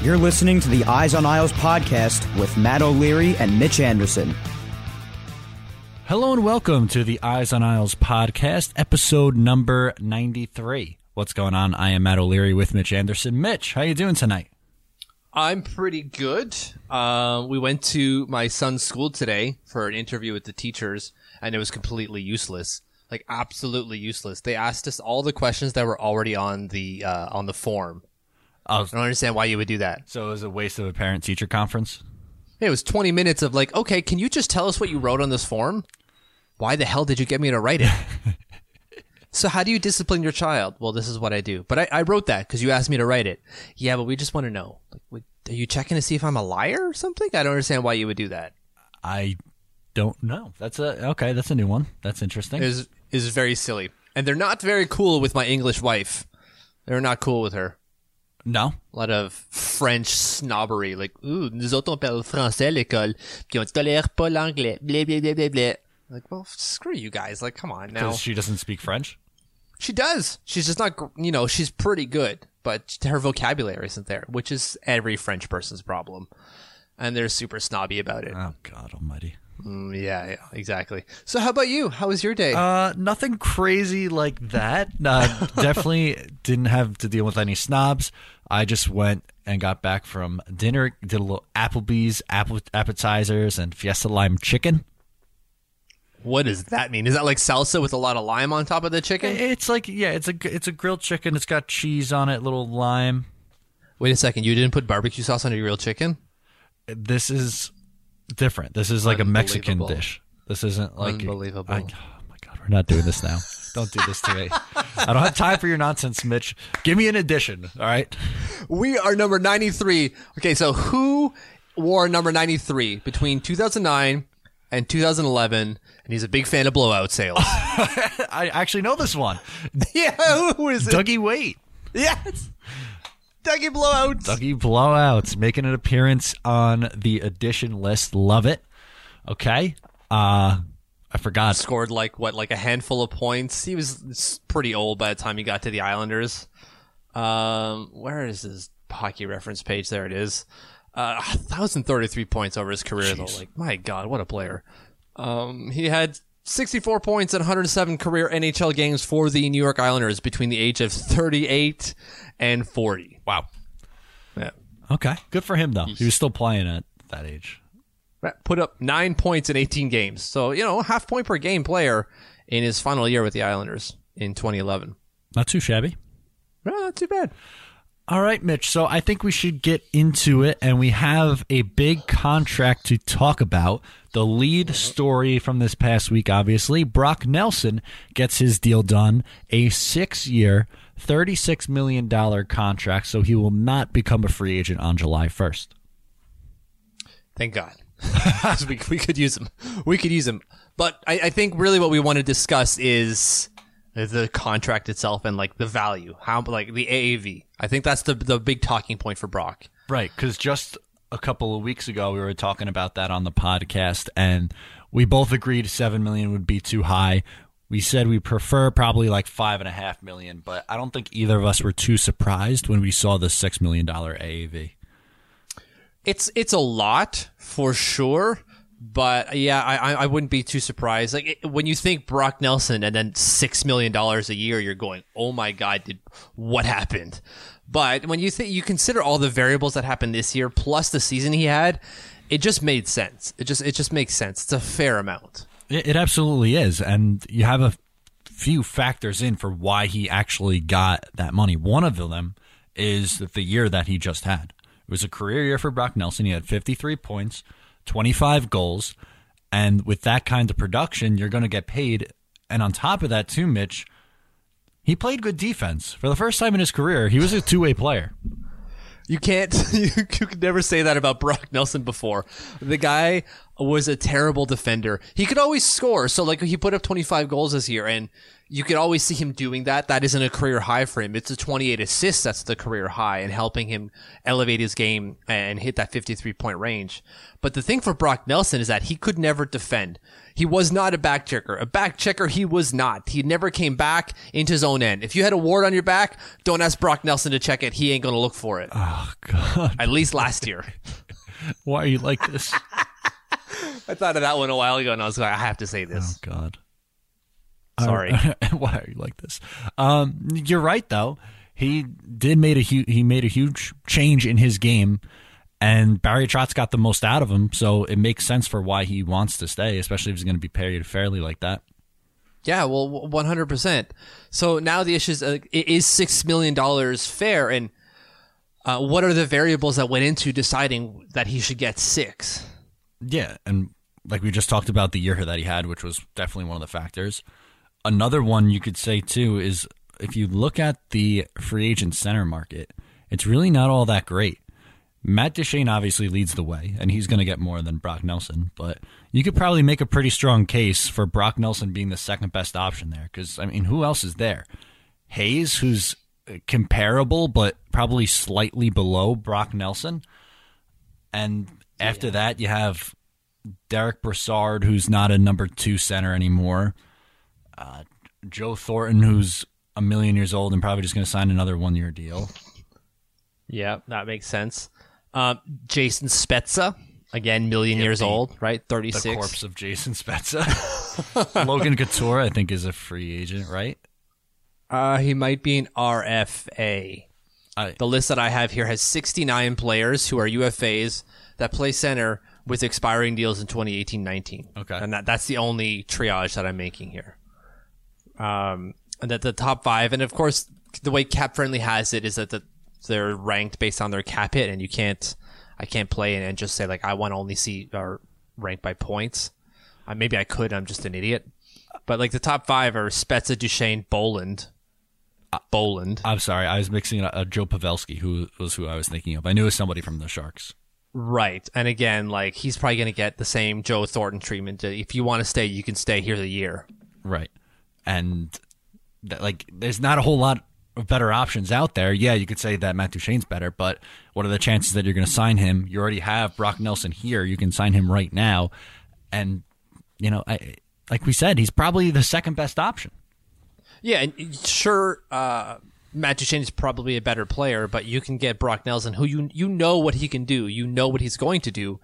You're listening to the Eyes on Isles podcast with Matt O'Leary and Mitch Anderson. Hello and welcome to the Eyes on Isles podcast, episode number 93. What's going on? I am Matt O'Leary with Mitch Anderson. Mitch, how you doing tonight? I'm pretty good. Uh, we went to my son's school today for an interview with the teachers, and it was completely useless. Like absolutely useless. They asked us all the questions that were already on the uh, on the form. Oh, I don't understand why you would do that. so it was a waste of a parent teacher conference? It was 20 minutes of like, okay, can you just tell us what you wrote on this form? Why the hell did you get me to write it? so how do you discipline your child? Well, this is what I do. But I, I wrote that because you asked me to write it. Yeah, but we just want to know. Like, are you checking to see if I'm a liar or something? I don't understand why you would do that. I don't know. That's a okay, that's a new one. That's interesting. It was, is very silly. And they're not very cool with my English wife. They're not cool with her. No? A lot of French snobbery, like, ooh, nous autres on parle français à l'école, puis on tolère pas l'anglais, blé, blé, blé, blé, blé. Like, well, screw you guys. Like, come on now. Because she doesn't speak French? She does. She's just not, you know, she's pretty good, but her vocabulary isn't there, which is every French person's problem. And they're super snobby about it. Oh God almighty. Mm, yeah, yeah, exactly. So how about you? How was your day? Uh, nothing crazy like that. Uh, definitely didn't have to deal with any snobs. I just went and got back from dinner. Did a little Applebee's apple appetizers and Fiesta lime chicken. what does that mean? Is that like salsa with a lot of lime on top of the chicken? It's like yeah, it's a it's a grilled chicken. It's got cheese on it, little lime. Wait a second, you didn't put barbecue sauce on your real chicken? This is different. This is like a Mexican dish. This isn't like Unbelievable. I, oh my god, we're not doing this now. Don't do this to me. I don't have time for your nonsense, Mitch. Give me an addition. All right. We are number 93. Okay, so who wore number 93 between 2009 and 2011? And he's a big fan of blowout sales. I actually know this one. yeah, who is it? Dougie Weight. Yes. Dougie Blowout. Dougie Blowouts making an appearance on the edition list. Love it. Okay. Uh I forgot. Scored like, what, like a handful of points? He was pretty old by the time he got to the Islanders. Um, where is his hockey reference page? There it is. Uh, 1,033 points over his career, though. Like, my God, what a player. Um, he had 64 points in 107 career NHL games for the New York Islanders between the age of 38 and 40. Wow. Yeah. Okay. Good for him though. He was still playing at that age. Put up nine points in 18 games. So, you know, half point per game player in his final year with the Islanders in 2011. Not too shabby. Well, not too bad. All right, Mitch. So I think we should get into it, and we have a big contract to talk about. The lead story from this past week, obviously, Brock Nelson gets his deal done. A six-year, thirty-six million dollar contract, so he will not become a free agent on July first. Thank God. we, we could use them. We could use him. But I, I think really what we want to discuss is Is the contract itself and like the value, how like the AAV. I think that's the the big talking point for Brock. Right, because just a couple of weeks ago we were talking about that on the podcast, and we both agreed seven million would be too high. We said we prefer probably like five and a half million, but I don't think either of us were too surprised when we saw the six million dollar AAV. It's it's a lot for sure, but yeah, I I wouldn't be too surprised. Like it, when you think Brock Nelson and then six million dollars a year, you're going, oh my god, did what happened? But when you think you consider all the variables that happened this year plus the season he had, it just made sense. It just it just makes sense. It's a fair amount. It, it absolutely is, and you have a few factors in for why he actually got that money. One of them is the year that he just had. It was a career year for Brock Nelson. He had 53 points, 25 goals, and with that kind of production, you're going to get paid. And on top of that, too, Mitch, he played good defense for the first time in his career. He was a two way player. You can't. You, you could never say that about Brock Nelson before. The guy was a terrible defender. He could always score. So like he put up 25 goals this year, and you could always see him doing that. That isn't a career high for him. It's a 28 assists that's the career high and helping him elevate his game and hit that 53 point range. But the thing for Brock Nelson is that he could never defend. He was not a back checker. A back checker he was not. He never came back into his own end. If you had a ward on your back, don't ask Brock Nelson to check it. He ain't going to look for it. Oh God. At least last year. Why are you like this? I thought of that one a while ago and I was like, I have to say this. Oh. God. Sorry. Why are you like this? Um, you're right though. He did made a hu- he made a huge change in his game, and Barry Trotz got the most out of him. So it makes sense for why he wants to stay, especially if he's going to be paid fairly like that. Yeah, well, one hundred percent. So now the issue is: uh, is six million dollars fair, and uh, what are the variables that went into deciding that he should get six? Yeah, and like we just talked about the year that he had, which was definitely one of the factors. Another one you could say too is if you look at the free agent center market, it's really not all that great. Matt Duchene obviously leads the way, and he's going to get more than Brock Nelson. But you could probably make a pretty strong case for Brock Nelson being the second best option there. Because I mean, who else is there? Hayes, who's uh, comparable but probably slightly below Brock Nelson, and after that you have Derek Brassard, who's not a number two center anymore. Uh, Joe Thornton, who's a million years old and probably just going to sign another one year deal. Yeah, that makes sense. Um, Jason Spezza, again, million years the- old, right? Thirty The corpse of Jason Spezza. Logan Couture, I think, is a free agent, right? Uh, he might be an RFA. I- the list that I have here has 69 players who are UFAs that play center with expiring deals in 2018-19. Okay. And that, that's the only triage that I'm making here. Um, and that the top five, and of course, the way Cap Friendly has it is that the, they're ranked based on their cap hit, and you can't, I can't play and, and just say like I want to only see or ranked by points. Uh, maybe I could. I'm just an idiot. But like the top five are Spezza, Duchene, Boland, Boland. I'm sorry, I was mixing up uh, Joe Pavelski, who was who I was thinking of. I knew it was somebody from the Sharks. Right. And again, like he's probably going to get the same Joe Thornton treatment. If you want to stay, you can stay here the year. Right. And like, there's not a whole lot of better options out there. Yeah, you could say that Matt Duchene's better, but what are the chances that you're going to sign him? You already have Brock Nelson here. You can sign him right now. And, you know, I, like we said, he's probably the second best option. Yeah, and sure, uh, Matt Duchene is probably a better player, but you can get Brock Nelson, who you you know what he can do. You know what he's going to do.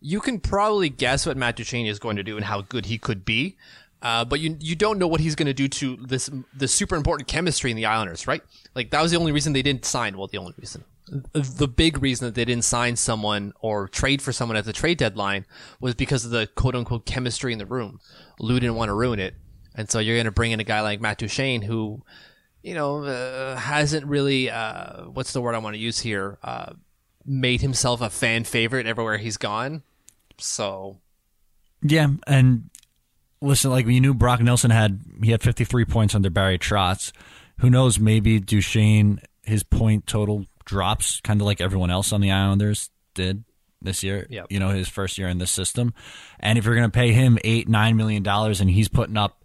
You can probably guess what Matt Duchene is going to do and how good he could be. Uh, but you you don't know what he's going to do to this the super important chemistry in the Islanders, right? Like that was the only reason they didn't sign. Well, the only reason, the big reason that they didn't sign someone or trade for someone at the trade deadline was because of the quote unquote chemistry in the room. Lou didn't want to ruin it, and so you're going to bring in a guy like Matt Duchene who, you know, uh, hasn't really uh, what's the word I want to use here, uh, made himself a fan favorite everywhere he's gone. So Yeah, and listen, like we knew Brock Nelson had he had 53 points under Barry Trotz. Who knows? Maybe Duchene his point total drops, kind of like everyone else on the Islanders did this year. Yep. You know, his first year in this system. And if you're going to pay him eight nine million dollars, and he's putting up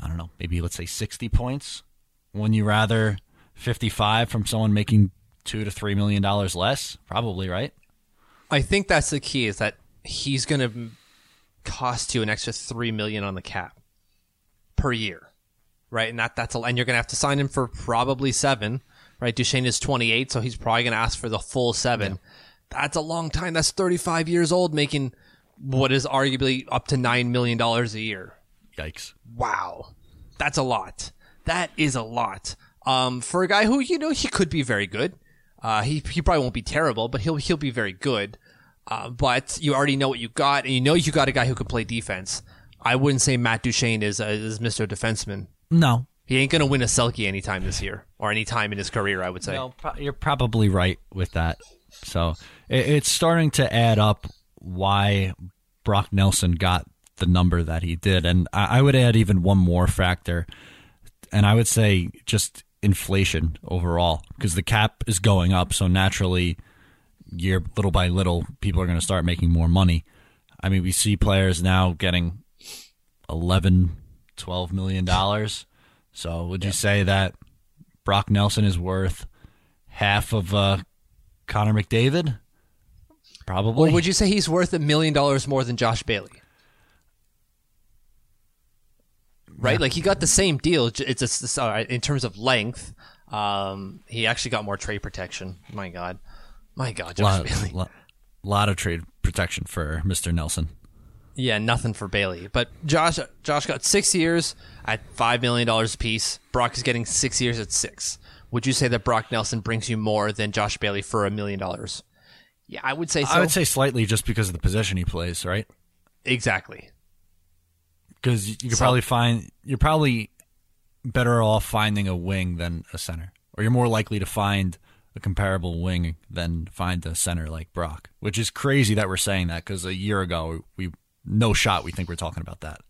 I don't know, maybe let's say 60 points? Wouldn't you rather 55 from someone making two to three million dollars less? Probably, right? I think that's the key is that he's going to cost you an extra three million on the cap per year, right? And that that's a, and you're going to have to sign him for probably seven, right? Duchene is 28, so he's probably going to ask for the full seven. That's a long time. That's 35 years old, making what is arguably up to nine million dollars a year. Yikes. Wow, that's a lot. That is a lot. Um, for a guy who you know he could be very good. Uh, he he probably won't be terrible, but he'll he'll be very good. Uh, but you already know what you got, and you know you got a guy who can play defense. I wouldn't say Matt Duchene is uh, is Mr. Defenseman. No. He ain't gonna win a Selke anytime this year or any time in his career. I would say. No, pro- you're probably right with that. So it, it's starting to add up why Brock Nelson got the number that he did. And I, I would add even one more factor, and I would say just inflation overall, because the cap is going up. So naturally, year little by little, people are going to start making more money. I mean, we see players now getting 11, 12 million dollars. So would you say that Brock Nelson is worth half of uh, Connor McDavid? Probably. Or would you say he's worth a million dollars more than Josh Bailey? Right, like he got the same deal. It's just in terms of length. Um, he actually got more trade protection. My God, my God, Josh lot, Bailey. lot, lot of trade protection for Mr. Nelson. Yeah, nothing for Bailey. But Josh, Josh got six years at five million dollars a piece. Brock is getting six years at six. Would you say that Brock Nelson brings you more than Josh Bailey for a million dollars? Yeah, I would say so. I would say slightly just because of the position he plays, right? exactly. Because you could So- probably find you're probably better off finding a wing than a center, or you're more likely to find a comparable wing than find a center like Brock. Which is crazy that we're saying that because a year ago we no shot we think we're talking about that.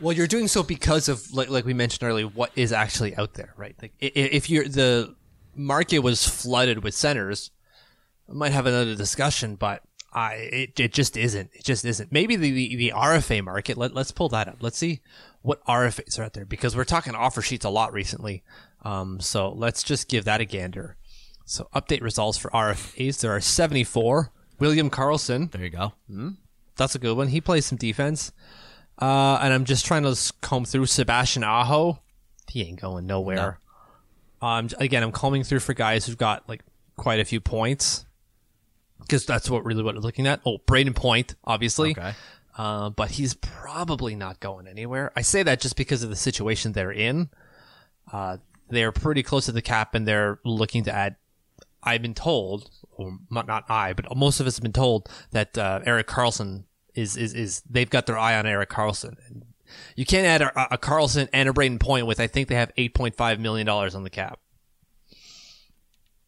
Well, you're doing so because of like like we mentioned earlier, what is actually out there, right? Like i- i- if you're the market was flooded with centers, we might have another discussion, but I it, it just isn't. It just isn't. Maybe the, the, the RFA market. Let, let's pull that up. Let's see what RFAs are out there because we're talking offer sheets a lot recently. Um, so let's just give that a gander. So update results for RFAs. There are 74. William Karlsson, There you go. that's a good one. He plays some defense. Uh, and I'm just trying to comb through Sebastian Aho. He ain't going nowhere. Um, again, I'm combing through for guys who've got like quite a few points because that's what really what we're looking at. Oh, Brayden Point, obviously. Okay. Uh, but he's probably not going anywhere. I say that just because of the situation they're in. Uh, they're pretty close to the cap and they're looking to add. I've been told, or not, not I, but most of us have been told that uh, Erik Karlsson is, is is they've got their eye on Erik Karlsson. And you can't add a, a Karlsson and a Brayden Point with I think they have eight point five million dollars on the cap.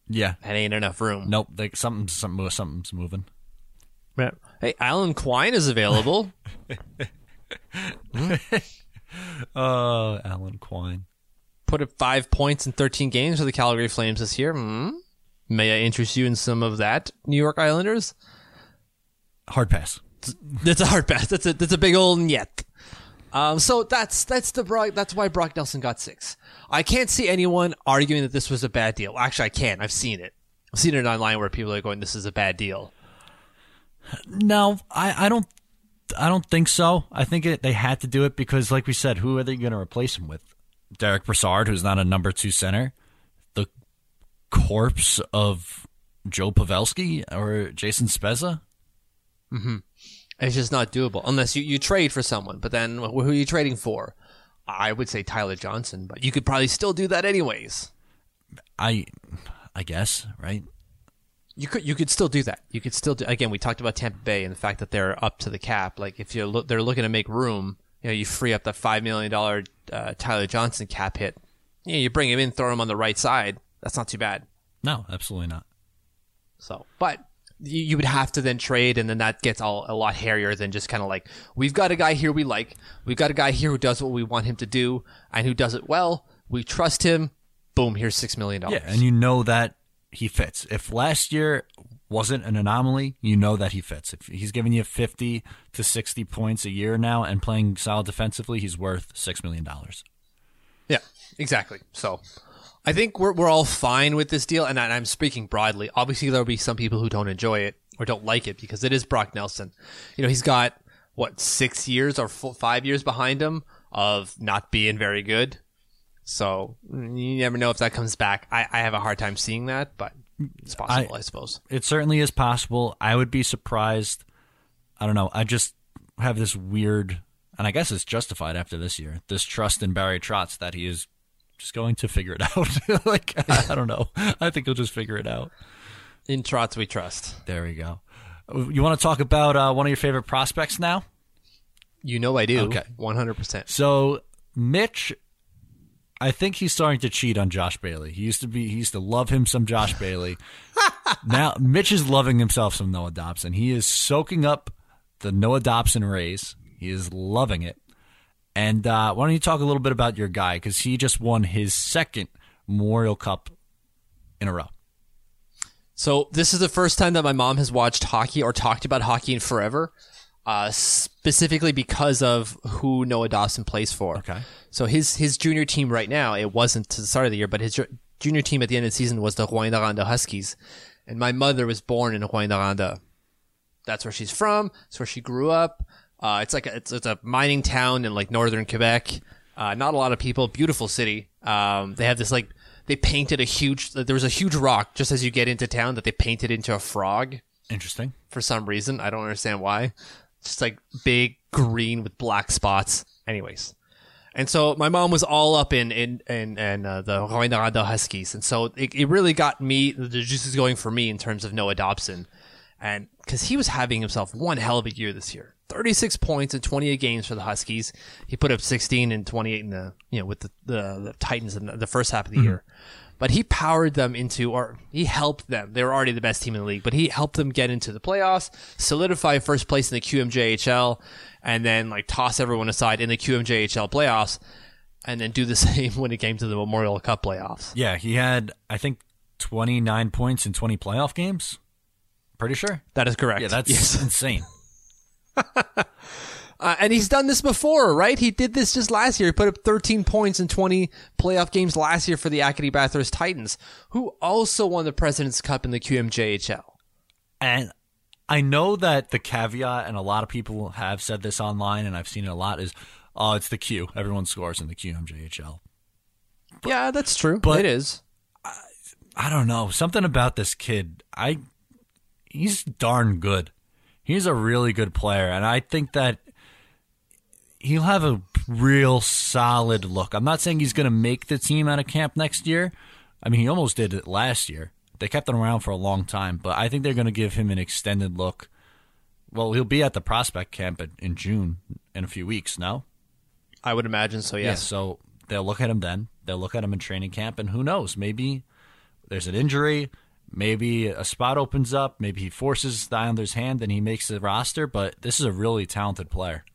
Yeah. That ain't enough room. Nope. They, something, something, something's moving. Right. Hey, Alan Quine is available. Uh, Alan Quine. put up five points in 13 games for the Calgary Flames this year. Hmm? May I interest you in some of that, New York Islanders? Hard pass. That's a hard pass. That's a that's a big old yet. Um, so that's that's the Brock. That's why Brock Nelson got six. I can't see anyone arguing that this was a bad deal. Actually, I can. I've seen it. I've seen it online where people are going, "This is a bad deal." No, I, I don't. I don't think so. I think it, they had to do it because, like we said, who are they going to replace him with? Derek Brassard, who's not a number two center, corpse of Joe Pavelski or Jason Spezza. It's just not doable unless you, you trade for someone. But then who are you trading for? I would say Tyler Johnson, but you could probably still do that anyways. I, I guess right. You could you could still do that. You could still do again. We talked about Tampa Bay and the fact that they're up to the cap. Like if you look, they're looking to make room. You know, you free up that five million dollar uh, Tyler Johnson cap hit. You know, you bring him in, throw him on the right side. That's not too bad. No, absolutely not. So, but you, you would have to then trade, and then that gets all a lot hairier than just kind of like we've got a guy here we like. We've got a guy here who does what we want him to do and who does it well. We trust him. Boom, here's six million dollars. Yeah, and you know that he fits. If last year wasn't an anomaly, you know that he fits. If he's giving you 50 to 60 points a year now and playing solid defensively, he's worth $6 million. Yeah, exactly. So I think we're, we're all fine with this deal. And I- I'm speaking broadly. Obviously, there'll be some people who don't enjoy it or don't like it because it is Brock Nelson. You know, he's got, what, six years or full, five years behind him of not being very good. So mm, you never know if that comes back. I, I have a hard time seeing that, but it's possible, I, suppose. It certainly is possible. I would be surprised. I don't know. I just have this weird, and I guess it's justified after this year, this trust in Barry Trotz that he is just going to figure it out. like, I don't know. I think he'll just figure it out. In Trotz we trust. There we go. You want to talk about uh, one of your favorite prospects now? You know I do. Okay. 100%. So Mitch, I think he's starting to cheat on Josh Bailey. He used to be, he used to love him some Josh Bailey. now Mitch is loving himself some Noah Dobson. He is soaking up the Noah Dobson rays. He is loving it. And uh, why don't you talk a little bit about your guy because he just won his second Memorial Cup in a row. So this is the first time that my mom has watched hockey or talked about hockey in forever, uh, specifically because of who Noah Dobson plays for. Okay. So his his junior team right now, it wasn't to the start of the year, but his junior team at the end of the season was the Rouyn-Noranda Huskies, and my mother was born in Rouyn-Noranda. That's where she's from. That's where she grew up. Uh, it's like a, it's it's a mining town in like northern Quebec. Uh, not a lot of people. Beautiful city. Um, they have this like they painted a huge. There was a huge rock just as you get into town that they painted into a frog Interesting. for some reason. I don't understand why. Just like big green with black spots. Anyways. And so my mom was all up in in in, in uh, the Rouyn-Noranda Huskies, and so it, it really got me the juices going for me in terms of Noah Dobson, and because he was having himself one hell of a year this year, thirty six points in twenty eight games for the Huskies. He put up sixteen and twenty eight in the you know with the the, the Titans in the, the first half of the mm-hmm. year, but he powered them into or he helped them. They were already the best team in the league, but he helped them get into the playoffs, solidify first place in the QMJHL, and then like toss everyone aside in the QMJHL playoffs, and then do the same when it came to the Memorial Cup playoffs. Yeah, he had I think 29 points in 20 playoff games. Pretty sure. That is correct. Yeah, that's Yes. insane. Uh, and he's done this before, right? He did this just last year. He put up 13 points in 20 playoff games last year for the Acadie Bathurst Titans, who also won the President's Cup in the QMJHL. And I know that the caveat, and a lot of people have said this online, and I've seen it a lot, is oh, it's the Q. Everyone scores in the QMJHL. yeah, that's true. but- it is. I don't know. Something about this kid. I he's darn good. He's a really good player, and I think that he'll have a real solid look. I'm not saying he's going to make the team out of camp next year. I mean, he almost did it last year. They kept him around for a long time, but I think they're going to give him an extended look. Well, he'll be at the prospect camp in- June in a few weeks. No, I would imagine so, yeah. yes. So they'll look at him then. They'll look at him in training camp, and who knows? Maybe there's an injury. Maybe a spot opens up. Maybe he forces the Islanders' hand and he makes the roster. But this is a really talented player.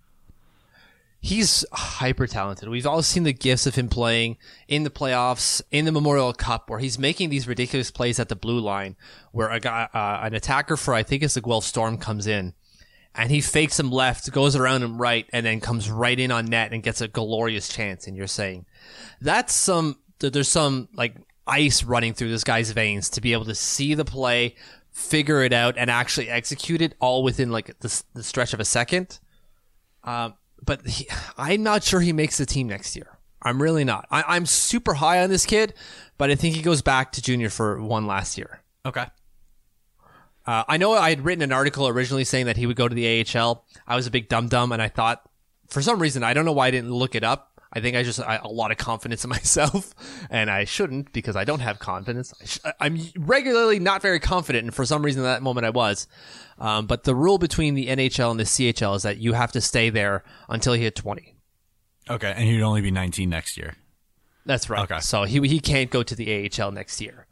He's hyper talented. We've all seen the gifts of him playing in the playoffs, in the Memorial Cup, where he's making these ridiculous plays at the blue line, where a guy, uh, an attacker for I think it's the Guelph Storm comes in, and he fakes him left, goes around him right, and then comes right in on net and gets a glorious chance. And you're saying that's some there's some like ice running through this guy's veins to be able to see the play, figure it out, and actually execute it all within like the, the stretch of a second. Um, but he, I'm not sure he makes the team next year. I'm really not. I, I'm super high on this kid, but I think he goes back to junior for one last year. Okay. Uh, I know I had written an article originally saying that he would go to the AHL. I was a big dum dum, and I thought, for some reason, I don't know why I didn't look it up. I think I just I, a lot of confidence in myself, and I shouldn't because I don't have confidence. I sh- I'm regularly not very confident, and for some reason, at that moment, I was. Um, but the rule between the NHL and the CHL is that you have to stay there until you hit 20. Okay. And he'd only be 19 next year. That's right. Okay. So he he can't go to the AHL next year.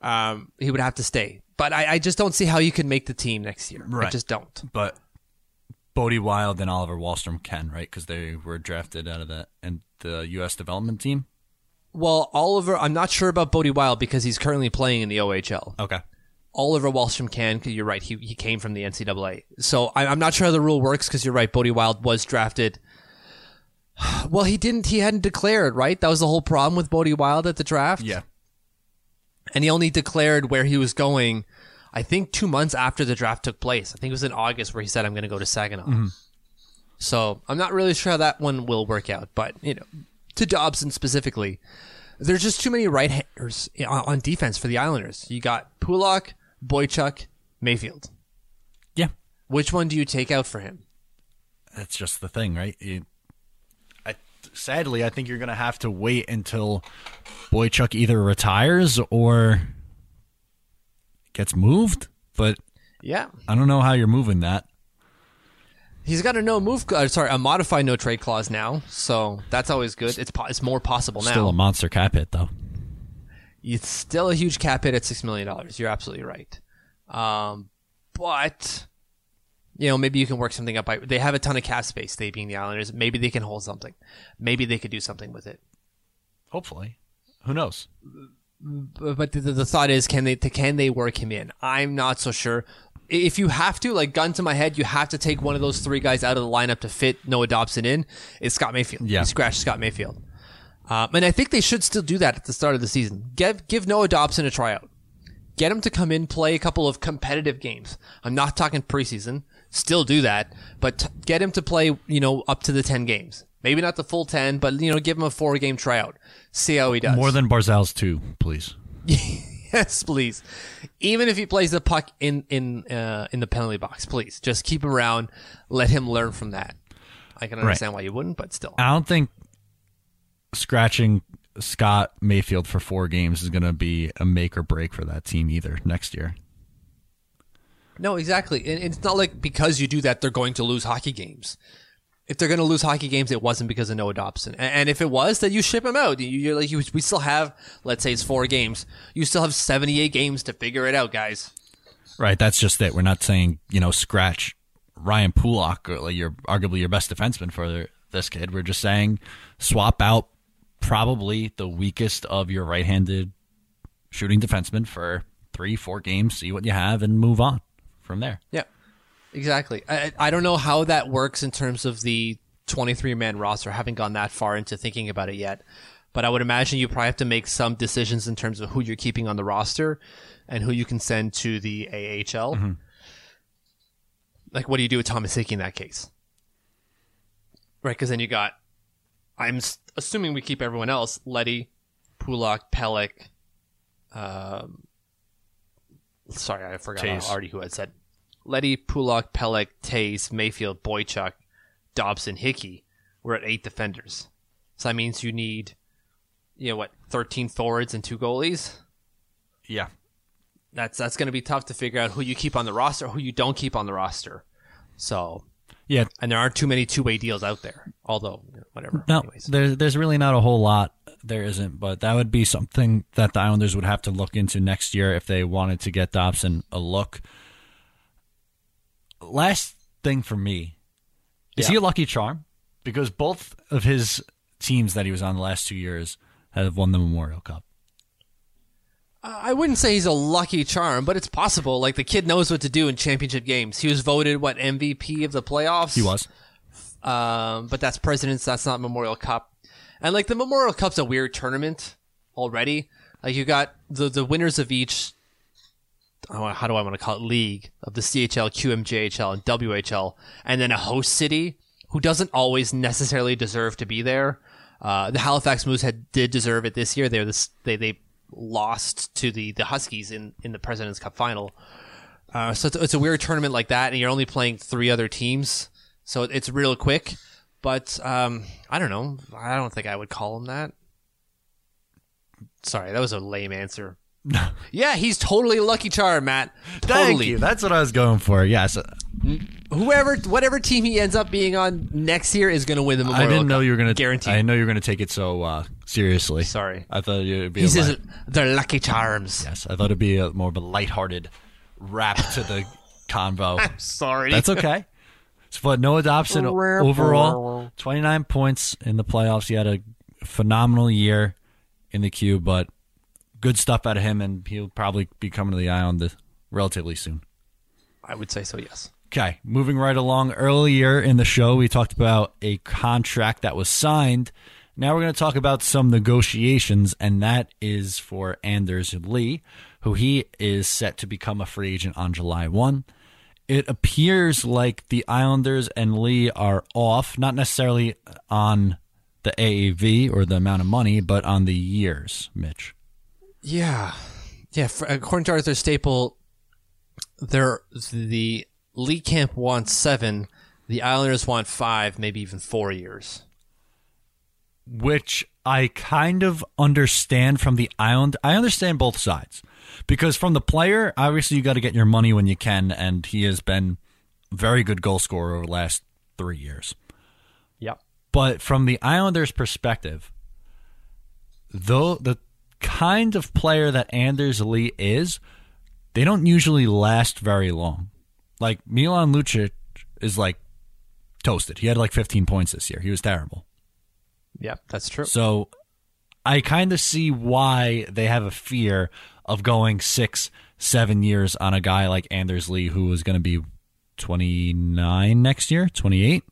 Um, he would have to stay. But I, I just don't see how you can make the team next year. I just don't. But Bode Wilde and Oliver Wahlstrom can, right? Because they were drafted out of the and the U.S. development team. Well, Oliver, I'm not sure about Bode Wilde because he's currently playing in the OHL. Okay. Oliver Wahlstrom can, because you're right, he, he came from the NCAA. So I, I'm not sure how the rule works because you're right, Bode Wilde was drafted. Well, he didn't, he hadn't declared, right? That was the whole problem with Bode Wilde at the draft. Yeah. And he only declared where he was going, I think two months after the draft took place. I think it was in August where he said, I'm going to go to Saginaw. Mm-hmm. So I'm not really sure how that one will work out. But, you know, to Dobson specifically, there's just too many right handers on on defense for the Islanders. You got Pulock, Boychuk, Mayfield. Yeah. Which one do you take out for him? That's just the thing, right? You, I, sadly, I think you're going to have to wait until Boychuk either retires or gets moved. But Yeah. I don't know how you're moving that. He's got a no move, uh, sorry, a modified no trade clause now, so that's always good. It's po- it's more possible now. Still a monster cap hit, though. It's still a huge cap hit at six million dollars. You're absolutely right. Um, but you know, maybe you can work something up. By, they have a ton of cap space. They being the Islanders, maybe they can hold something. Maybe they could do something with it. Hopefully. Who knows? But the, the thought is, can they can they work him in? I'm not so sure. If you have to, like gun to my head, you have to take one of those three guys out of the lineup to fit Noah Dobson in. It's Scott Mayfield. Yeah. You scratch Scott Mayfield. Um, and I think they should still do that at the start of the season. Give give Noah Dobson a tryout. Get him to come in, play a couple of competitive games. I'm not talking preseason. Still do that, but t- get him to play, you know, up to the 10 games. Maybe not the full 10, but, you know, give him a four game tryout. See how he does. More than Barzal's two, please. yes, please. Even if he plays the puck in, in, uh, in the penalty box, please. Just keep him around. Let him learn from that. I can understand why you wouldn't, but still. I don't think scratching Scott Mayfield for four games is going to be a make or break for that team either next year. No, exactly. And it's not like because you do that, they're going to lose hockey games. If they're going to lose hockey games, it wasn't because of Noah Dobson. And, if it was, then you ship him out. You, you're like, you, we still have, let's say it's four games. You still have 78 games to figure it out, guys. Right. That's just it. We're not saying, you know, scratch Ryan Pulock, or like your arguably your best defenseman for this kid. We're just saying swap out probably the weakest of your right handed shooting defenseman for three, four games, see what you have, and move on from there. Yeah, exactly. I, I don't know how that works in terms of the 23 man roster. I haven't gone that far into thinking about it yet. But I would imagine you probably have to make some decisions in terms of who you're keeping on the roster and who you can send to the AHL. Like, what do you do with Thomas Hickey in that case? Right, because then you got, I'm assuming we keep everyone else, Leddy, Pulock, Pelech, um, sorry, I forgot Toews. already who I said. Leddy, Pulock, Pelech, Toews, Mayfield, Boychuk, Dobson, Hickey. We're at eight defenders. So that means you need, you know, what, 13 forwards and two goalies? Yeah. That's that's going to be tough to figure out who you keep on the roster, who you don't keep on the roster. So, Yeah. and there aren't too many two way deals out there. Although, you know, whatever. No, Anyways. there's there's really not a whole lot. There isn't, but that would be something that the Islanders would have to look into next year if they wanted to get Dobson a look. Last thing for me, is Yeah. he a lucky charm? Because both of his teams that he was on the last two years have won the Memorial Cup. I wouldn't say he's a lucky charm, but it's possible. Like the kid knows what to do in championship games. He was voted what MVP of the playoffs. He was. um, but that's Presidents. That's not Memorial Cup. And like the Memorial Cup's a weird tournament already. Like you got the the winners of each. How do I want to call it? League of the CHL, QMJHL, and WHL, and then a host city who doesn't always necessarily deserve to be there. Uh, the Halifax Moose had did deserve it this year. They're this they they lost to the the Huskies in in the Presidents Cup final. Uh, so it's, it's a weird tournament like that, and you're only playing three other teams, so it's real quick. But um, I don't know. I don't think I would call them that. Sorry, that was a lame answer. yeah, he's totally a lucky charm, Matt. Totally. Thank you. That's what I was going for. Yes. Whoever, whatever team he ends up being on next year is going to win the I didn't know you were going to guarantee. I know you were going to take it so uh, seriously. Sorry. I thought it'd be He says light- they're lucky charms. Yes, I thought it'd be a, more of a lighthearted wrap to the convo. Sorry. That's okay. But Noah Dobson overall, 29 points in the playoffs. He had a phenomenal year in the Q, but good stuff out of him, and he'll probably be coming to the Island relatively soon. I would say so. Yes. Okay, moving right along. Earlier in the show, we talked about a contract that was signed. Now we're going to talk about some negotiations, and that is for Anders Lee, who he is set to become a free agent on July 1. It appears like the Islanders and Lee are off, not necessarily on the AAV or the amount of money, but on the years, Mitch. Yeah, yeah. For, according to Arthur Staple, there the Lee camp wants seven. The Islanders want five, maybe even four years. Which I kind of understand from the island. I understand both sides because from the player, obviously you got to get your money when you can, and he has been very good goal scorer over the last three years. Yep. But from the Islanders' perspective, though the kind of player that Anders Lee is, they don't usually last very long. Like Milan Lucic is like toasted. He had like 15 points this year. He was terrible. Yep, that's true. So I kind of see why they have a fear of going six, seven years on a guy like Anders Lee, who is going to be 29 next year, 28.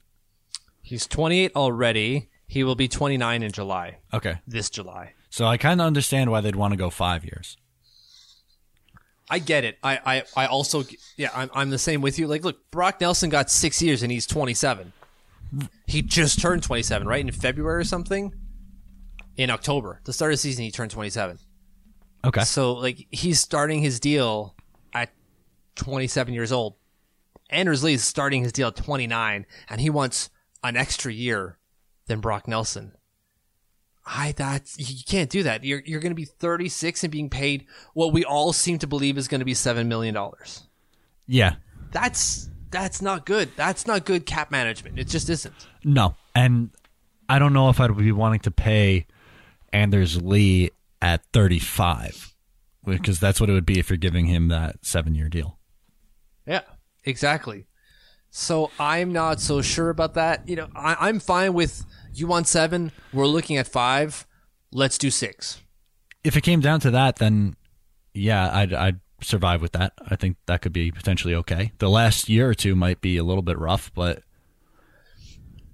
He's 28 already. He will be 29 in July. Okay. This July. So I kind of understand why they'd want to go five years. I get it. I, I, I also, yeah, I'm, I'm the same with you. Like, look, Brock Nelson got six years and he's 27. He just turned 27, right? In February or something? In October. The start of the season, he turned 27. Okay. So, like, he's starting his deal at 27 years old. Anders Lee is starting his deal at 29, and he wants an extra year than Brock Nelson. I that's you can't do that. You're you're going to be 36 and being paid what we all seem to believe is going to be seven million dollars. Yeah. That's that's not good. That's not good cap management. It just isn't. No. And I don't know if I'd be wanting to pay Anders Lee at 35 because that's what it would be if you're giving him that seven year deal. Yeah, exactly. So I'm not so sure about that. You know, I, I'm fine with you want seven. We're looking at five. Let's do six. If it came down to that, then yeah, I'd, I'd survive with that. I think that could be potentially okay. The last year or two might be a little bit rough, but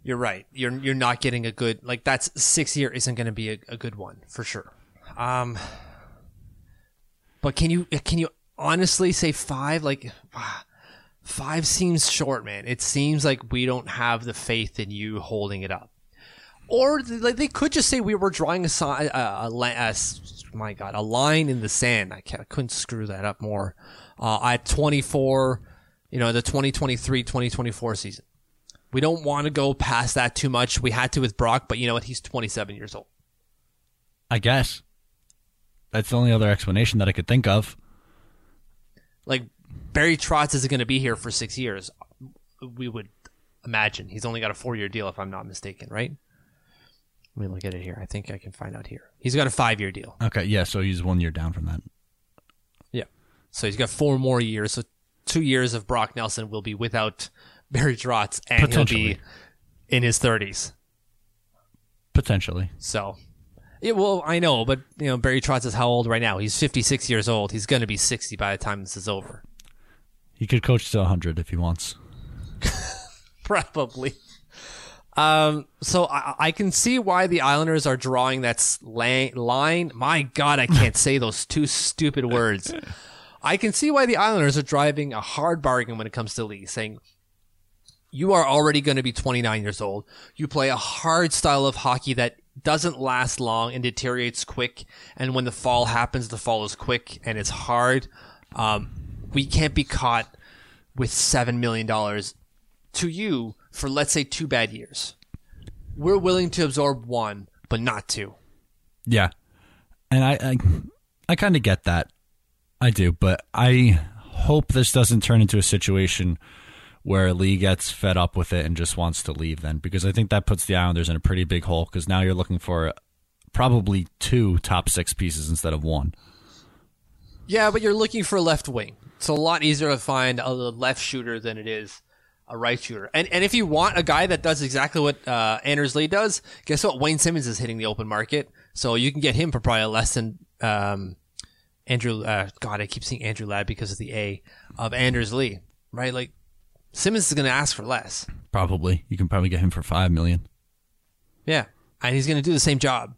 You're right. You're you're not getting a good like that's six year isn't going to be a, a good one for sure. Um, but can you can you honestly say five? Like five seems short, man. It seems like we don't have the faith in you holding it up. Or like they could just say we were drawing a, si- a, a, a, a my god a line in the sand. I, I couldn't screw that up more. Uh, at 24, you know the 2023-2024 season. We don't want to go past that too much. We had to with Brock, but you know what? He's 27 years old. I guess that's the only other explanation that I could think of. Like Barry Trotz isn't going to be here for six years. We would imagine he's only got a four-year deal, if I'm not mistaken, right? Let me look at it here. I think I can find out here. He's got a five-year deal. Okay, yeah, so he's one year down from that. Yeah. So he's got four more years. So two years of Brock Nelson will be without Barry Trotz, and he'll be in his 30s. Potentially. So, yeah, well, I know, but you know, Barry Trotz is how old right now? He's 56 years old. He's going to be 60 by the time this is over. He could coach to 100 if he wants. Probably. Um, so I, I can see why the Islanders are drawing that slang, line. My God, I can't say those two stupid words. I can see why the Islanders are driving a hard bargain when it comes to Lee, saying, you are already going to be 29 years old. You play a hard style of hockey that doesn't last long and deteriorates quick. And when the fall happens, the fall is quick and it's hard. Um, we can't be caught with $7 million to you for, let's say, two bad years. We're willing to absorb one, but not two. Yeah. And I I, I kind of get that. I do, but I hope this doesn't turn into a situation where Lee gets fed up with it and just wants to leave then because I think that puts the Islanders in a pretty big hole because now you're looking for probably two top 6 pieces instead of one. Yeah, but you're looking for a left wing. It's a lot easier to find a left shooter than it is a right shooter. And and if you want a guy that does exactly what uh, Anders Lee does, guess what? Wayne Simmonds is hitting the open market, so you can get him for probably a less than um, Andrew. Uh, God, I keep seeing Andrew Ladd because of the A of Anders Lee, right? Like Simmonds is going to ask for less. Probably. You can probably get him for five million. Yeah, and he's going to do the same job.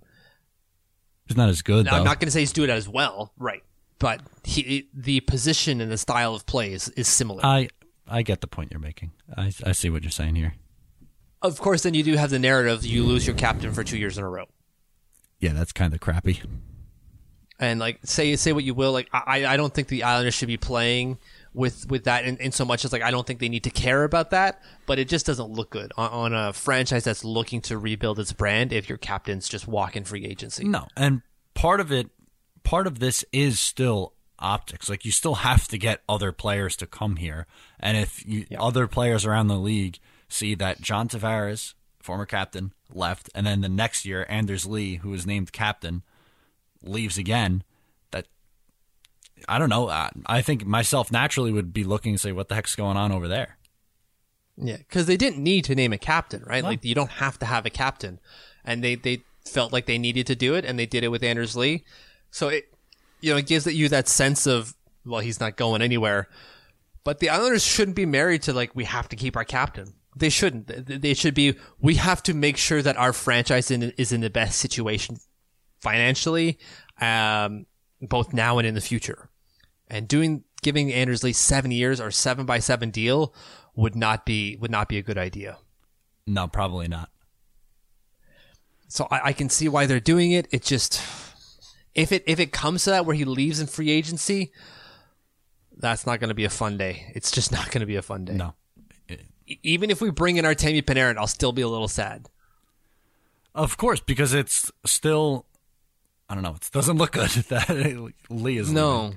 He's not as good Now. I'm not going to say he's doing it as well, right? But he, the position and the style of play is, is similar. I I get the point you're making. I I see what you're saying here. of course, then you do have the narrative: you lose your captain for two years in a row. Yeah, that's kind of crappy. and like say say what you will like i i don't think the islanders should be playing with with that in, in so much as like i don't think they need to care about that but it just doesn't look good on, on a franchise that's looking to rebuild its brand if your captain's just walking free agency No, and part of it, part of this is still optics. Like you still have to get other players to come here, and if you, other players around the league see that John Tavares, former captain, left, and then the next year Anders Lee, who was named captain, leaves again, that I don't know. I, I think myself naturally would be looking and say, "What the heck's going on over there?" yeah because they didn't need to name a captain right like you don't have to have a captain and they they felt like they needed to do it and they did it with anders lee so it you know it gives you that sense of well he's not going anywhere But the Islanders shouldn't be married to like we have to keep our captain. They shouldn't. They should be. We have to make sure that our franchise in, is in the best situation financially, um, both now and in the future. And doing giving Anders Lee seven years or seven by seven deal would not be would not be a good idea. No, probably not. So I, I can see why they're doing it. It just if it if it comes to that where he leaves in free agency, that's not going to be a fun day. It's just not going to be a fun day. No. Even if we bring in Artemi Panarin, I'll still be a little sad. Of course, because it's still, I don't know, it doesn't look good that Lee is leaving. No.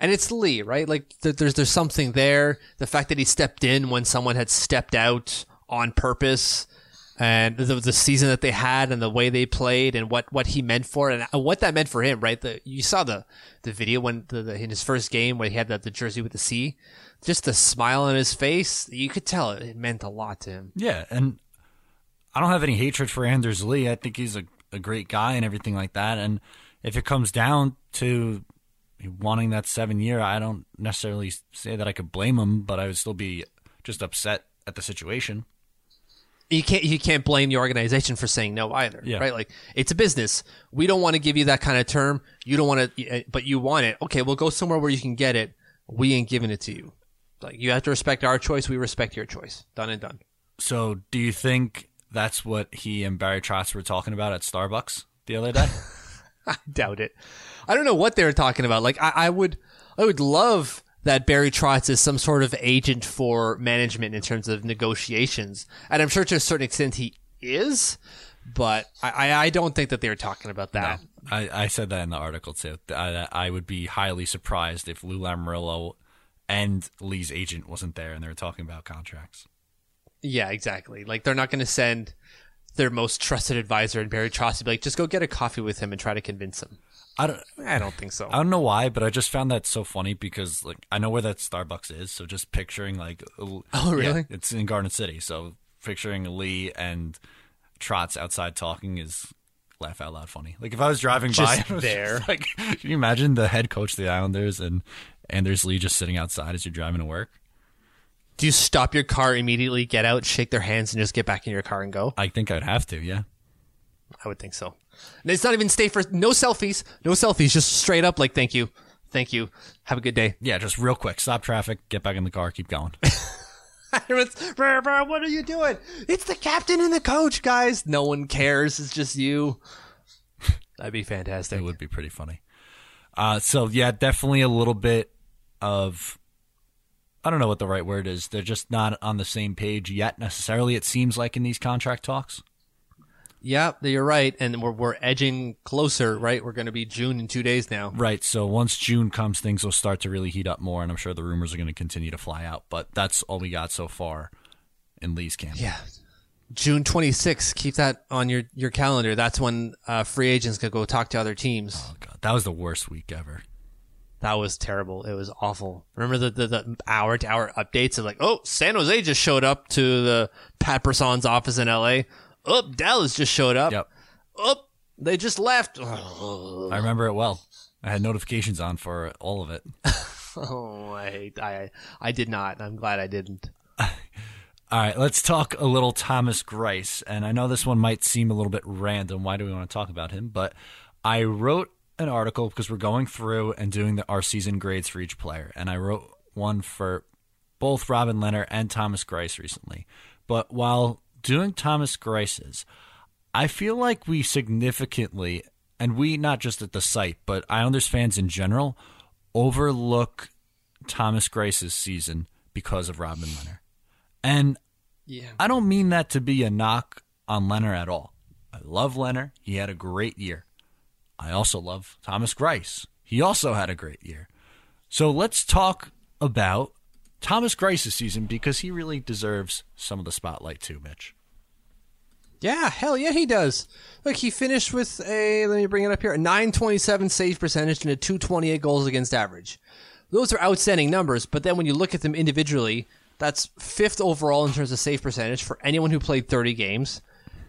And it's Lee, right? Like th- there's there's something there. The fact that he stepped in when someone had stepped out on purpose, and the, the season that they had, and the way they played, and what, what he meant for, it, and uh, what that meant for him, right? The you saw the the video when the, the in his first game where he had the, the jersey with the C, just the smile on his face, you could tell it, it meant a lot to him. Yeah, and I don't have any hatred for Anders Lee. I think he's a, a great guy and everything like that. And if it comes down to wanting that seven year, I don't necessarily say that I could blame him, but I would still be just upset at the situation. You can't you can't blame the organization for saying no either, Yeah. right? Like it's a business. We don't want to give you that kind of term. You don't want to, eh, but you want it. Okay, we'll go somewhere where you can get it. We ain't giving it to you. Like you have to respect our choice. We respect your choice. Done and done. So, do you think that's what he and Barry Trotz were talking about at Starbucks the other day? I doubt it. I don't know what they were talking about. Like I, I would, I would love that Barry Trotz is some sort of agent for management in terms of negotiations, and I'm sure to a certain extent he is. But I, I, don't think that they were talking about that. I, I said that in the article too. I, I would be highly surprised if Lou Lamoriello and Lee's agent wasn't there and they were talking about contracts. Yeah, exactly. Like they're not going to send their most trusted advisor and Barry Trotz to be like, just go get a coffee with him and try to convince him. I don't. I don't think so. I don't know why, but I just found that so funny because like I know where that Starbucks is, so just picturing like oh really? it's in Garden City, so picturing Lee and Trotz outside talking is laugh out loud funny. Like if I was driving by, Just was there. like can you imagine the head coach of the Islanders and Anders Lee just sitting outside as you're driving to work? Do you stop your car immediately, get out, shake their hands, and just get back in your car and go? I think I'd have to, yeah. I would think so. And it's not even stay for no selfies, no selfies, just straight up like, thank you, thank you, have a good day. Yeah, just real quick, stop traffic, get back in the car, keep going. Everyone's, "Brr, brr, what are you doing? It's the captain and the coach, guys. No one cares. It's just you. That'd be fantastic. It would be pretty funny. Uh, so yeah, definitely a little bit of I don't know what the right word is. They're just not on the same page yet necessarily. It seems like in these contract talks. Yeah, you're right, and we're we're edging closer. Right, we're going to be June in two days now. Right. So once June comes, things will start to really heat up more, and I'm sure the rumors are going to continue to fly out. But that's all we got so far in Lee's camp. Yeah, June 26th. Keep that on your your calendar. That's when uh, free agents can go talk to other teams. Oh god, that was the worst week ever. That was terrible. It was awful. Remember the the, the hour to hour updates of like, oh, San Jose just showed up to the Pat Brisson's office in L.A. Oh, Dallas just showed up. Yep. Oh, they just left. I remember it well. I had notifications on for all of it. Oh, I, I, I did not. I'm glad I didn't. All right, let's talk a little Thomas Greiss. And I know this one might seem a little bit random. Why do we want to talk about him? But I wrote an article because we're going through and doing the, our season grades for each player. And I wrote one for both Robin Lehner and Thomas Greiss recently. But while doing Thomas Greiss's, I feel like we significantly, and we not just at the site, but Islanders fans in general, overlook Thomas Greiss's season because of Robin Lehner. And Yeah. I don't mean that to be a knock on Lehner at all. I love Lehner. He had a great year. I also love Thomas Greiss. He also had a great year. So let's talk about Thomas Greiss's season because he really deserves some of the spotlight too, Mitch. Yeah, hell yeah, he does. Look, he finished with a let me bring it up here, a 927 save percentage and a 228 goals against average. Those are outstanding numbers, but then when you look at them individually, that's fifth overall in terms of save percentage for anyone who played 30 games.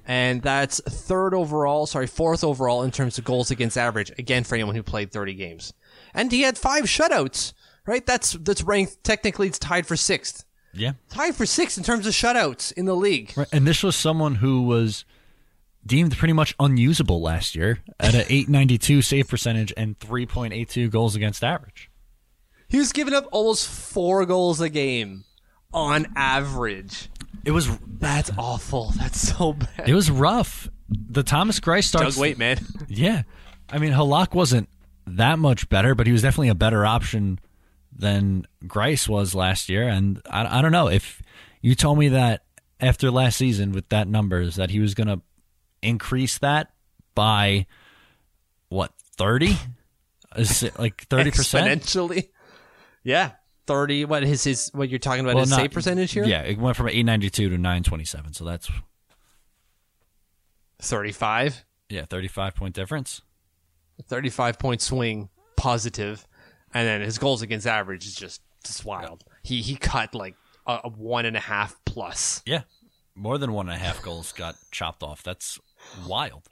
And that's third overall, sorry, fourth overall in terms of goals against average, again for anyone who played 30 games. And he had five shutouts, right? That's that's ranked technically it's tied for sixth. Yeah. Tied for sixth in terms of shutouts in the league. Right. And this was someone who was deemed pretty much unusable last year at an 892 save percentage and 3.82 goals against average. He was giving up almost four goals a game on average. It was That's awful. That's so bad. it was rough. The Thomas Greiss starts Doug Weight, man. Yeah. I mean, Halak wasn't that much better, but he was definitely a better option than Greiss was last year. And I, I don't know if you told me that after last season with that numbers that he was going to increase that by what, 30? Is it like 30%? Exponentially. Yeah. 30. What is his, what you're talking about, Well, his not- save percentage here? Yeah, it went from 892 to 927. So that's, 35. yeah, 35 point difference. 35 point swing, positive. And then his goals against average is just, just wild. He, he cut like a, a one and a half plus. Yeah. More than one and a half goals got chopped off. That's wild.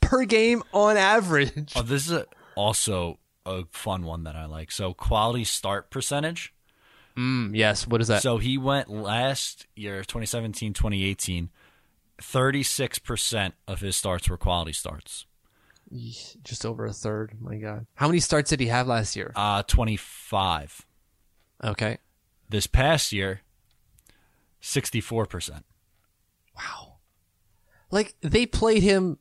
Per game on average. Oh, this is a, also a fun one that I like. So quality start percentage. Mm, yes. What is that? So he went last year, 2017, 2018, 36% of his starts were quality starts. Just over a third. My God. How many starts did he have last year? Uh 25. Okay. This past year, 64%. Wow. Like they played him.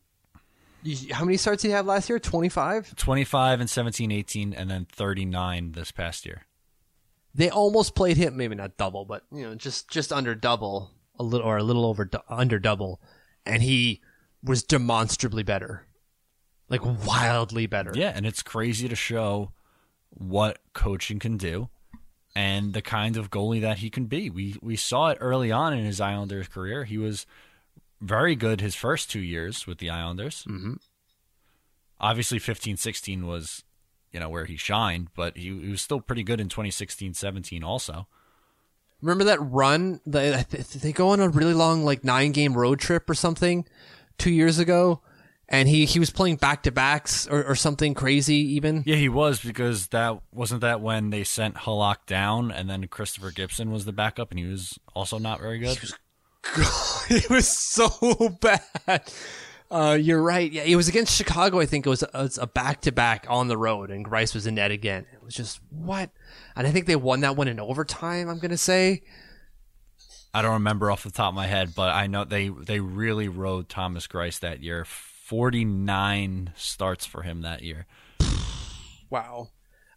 How many starts did he have last year? Twenty five. 25 and 17, 18 and then 39 this past year. They almost played him. Maybe not double, but you know, just just under double, a little or a little over under double, and he was demonstrably better, like wildly better. Yeah, and it's crazy to show what coaching can do and the kind of goalie that he can be. We we saw it early on in his Islanders career. He was very good his first two years with the Islanders. Mm-hmm. Obviously, 15 16 was, you know, where he shined, but he, he was still pretty good in 2016 17 also. Remember that run? They they go on a really long like nine game road trip or something two years ago, and he he was playing back to backs or, or something crazy even. Yeah, he was because that wasn't that when they sent Halak down and then Christopher Gibson was the backup and he was also not very good. it was so bad. Uh, you're right. Yeah, it was against Chicago. I think it was, it was a back to back on the road, and Greiss was in net again. It was just what, and I think they won that one in overtime. I'm gonna say. I don't remember off the top of my head, but I know they they really rode Thomas Greiss that year. Forty nine starts for him that year. Wow.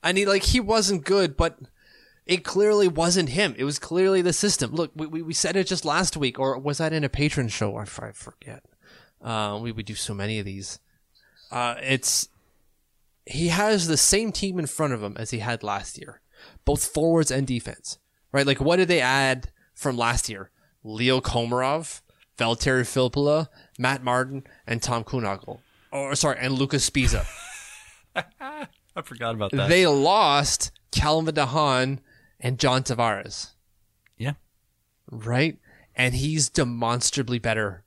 I he like he wasn't good, but it clearly wasn't him. It was clearly the system. Look, we, we, we said it just last week, or was that in a Patreon show? I forget. Uh, we would do so many of these. Uh, it's he has the same team in front of him as he had last year, both forwards and defense. Right? Like, what did they add from last year? Leo Komarov, Valtteri Filppula, Matt Martin, and Tom Kühnhackl. Or sorry, and Lucas Sbisa. I forgot about that. They lost Calvin DeHaan and John Tavares, yeah, right? And he's demonstrably better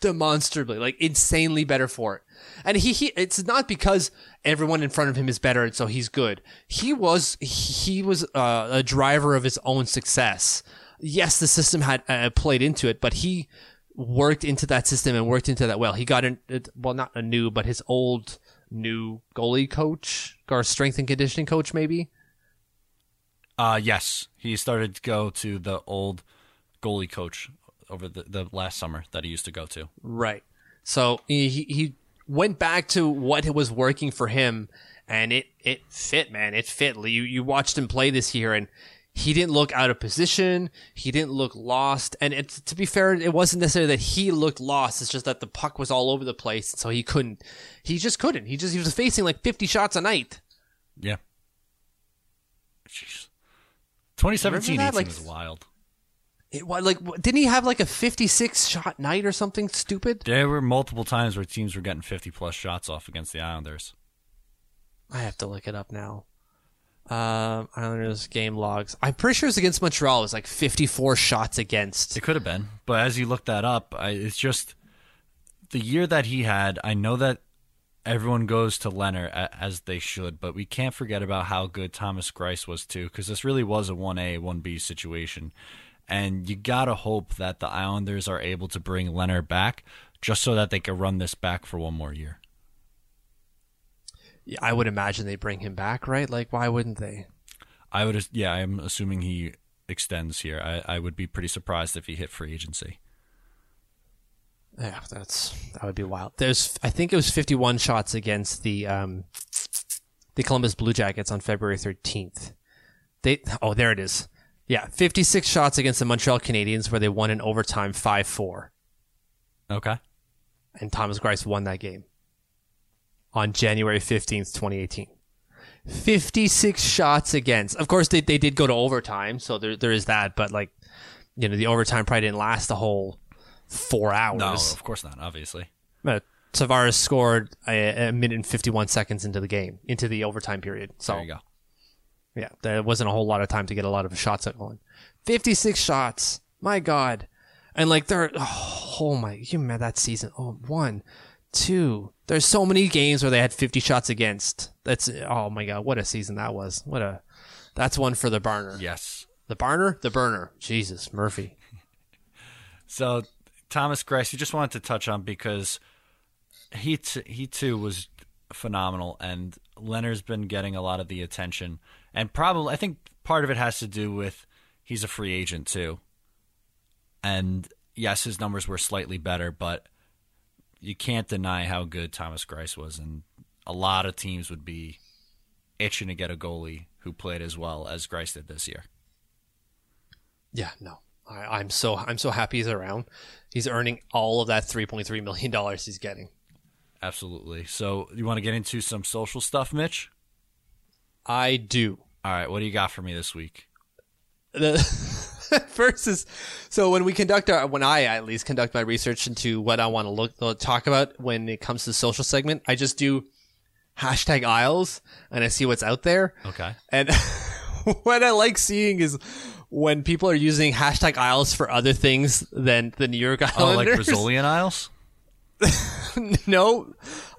demonstrably, like insanely better for it. And he, he it's not because everyone in front of him is better and so he's good. He was he was uh, a driver of his own success. Yes, the system had uh, played into it, but he worked into that system and worked into that well. He got in well, not a new, but his old new goalie coach or strength and conditioning coach, maybe. Uh yes, he started to go to the old goalie coach over the, the last summer that he used to go to. Right. So he he went back to what was working for him, and it it fit, man. It fit. You you watched him play this year, and he didn't look out of position. He didn't look lost. And it, to be fair, it wasn't necessarily that he looked lost. It's just that the puck was all over the place, so he couldn't. He just couldn't. He just he was facing like fifty shots a night. Yeah. Jeez. 2017 that? 18 Like- was wild. It was like didn't he have like a fifty-six shot night or something stupid? There were multiple times where teams were getting 50 plus shots off against the Islanders. I have to look it up now. Um, Islanders game logs. I'm pretty sure it's against Montreal. It was like 54 shots against. It could have been, but as you look that up, I, it's just the year that he had. I know that everyone goes to Lehner as they should, but we can't forget about how good Thomas Greiss was too, because this really was a one A one B situation, and you gotta hope that the Islanders are able to bring Lehner back just so that they can run this back for one more year. I would imagine they bring him back, right? Like, why wouldn't they? I would, yeah, I'm assuming he extends here. I, I would be pretty surprised if he hit free agency. Yeah, that's that would be wild. There's, I think it was 51 shots against the um, the Columbus Blue Jackets on February 13th. They, oh, there it is. Yeah, 56 shots against the Montreal Canadiens where they won in overtime 5-4, Okay. and Thomas Greiss won that game on January 15th, 2018. 56 shots against. Of course, they, they did go to overtime, so there there is that. But like, you know, the overtime probably didn't last the whole four hours. No, of course not. Obviously. Uh, Tavares scored a, a minute and 51 seconds into the game, into the overtime period. So, There you go. yeah, there wasn't a whole lot of time to get a lot of shots at going. 56 shots. My God. And like, there, oh, oh my, you remember that season? Oh, one, two. There's so many games where they had 50 shots against. That's, oh my God, what a season that was. What a, that's one for the burner. Yes. The burner? The burner. Jesus, Murphy. So Thomas Greiss, you just wanted to touch on because he t- he too was phenomenal, and Lehner's been getting a lot of the attention, and probably I think part of it has to do with he's a free agent too, and yes, his numbers were slightly better, but you can't deny how good Thomas Greiss was, and a lot of teams would be itching to get a goalie who played as well as Greiss did this year. Yeah, no. I, I'm so I'm so happy he's around. He's earning all of that three point three million dollars he's getting. Absolutely. So you want to get into some social stuff, Mitch? I do. All right, what do you got for me this week? The is so when we conduct our when I at least conduct my research into what I want to look talk about when it comes to the social segment, I just do hashtag Isles and I see what's out there. Okay. And what I like seeing is when people are using hashtag Isles for other things than the New York islanders Oh, like Brazilian Isles? no,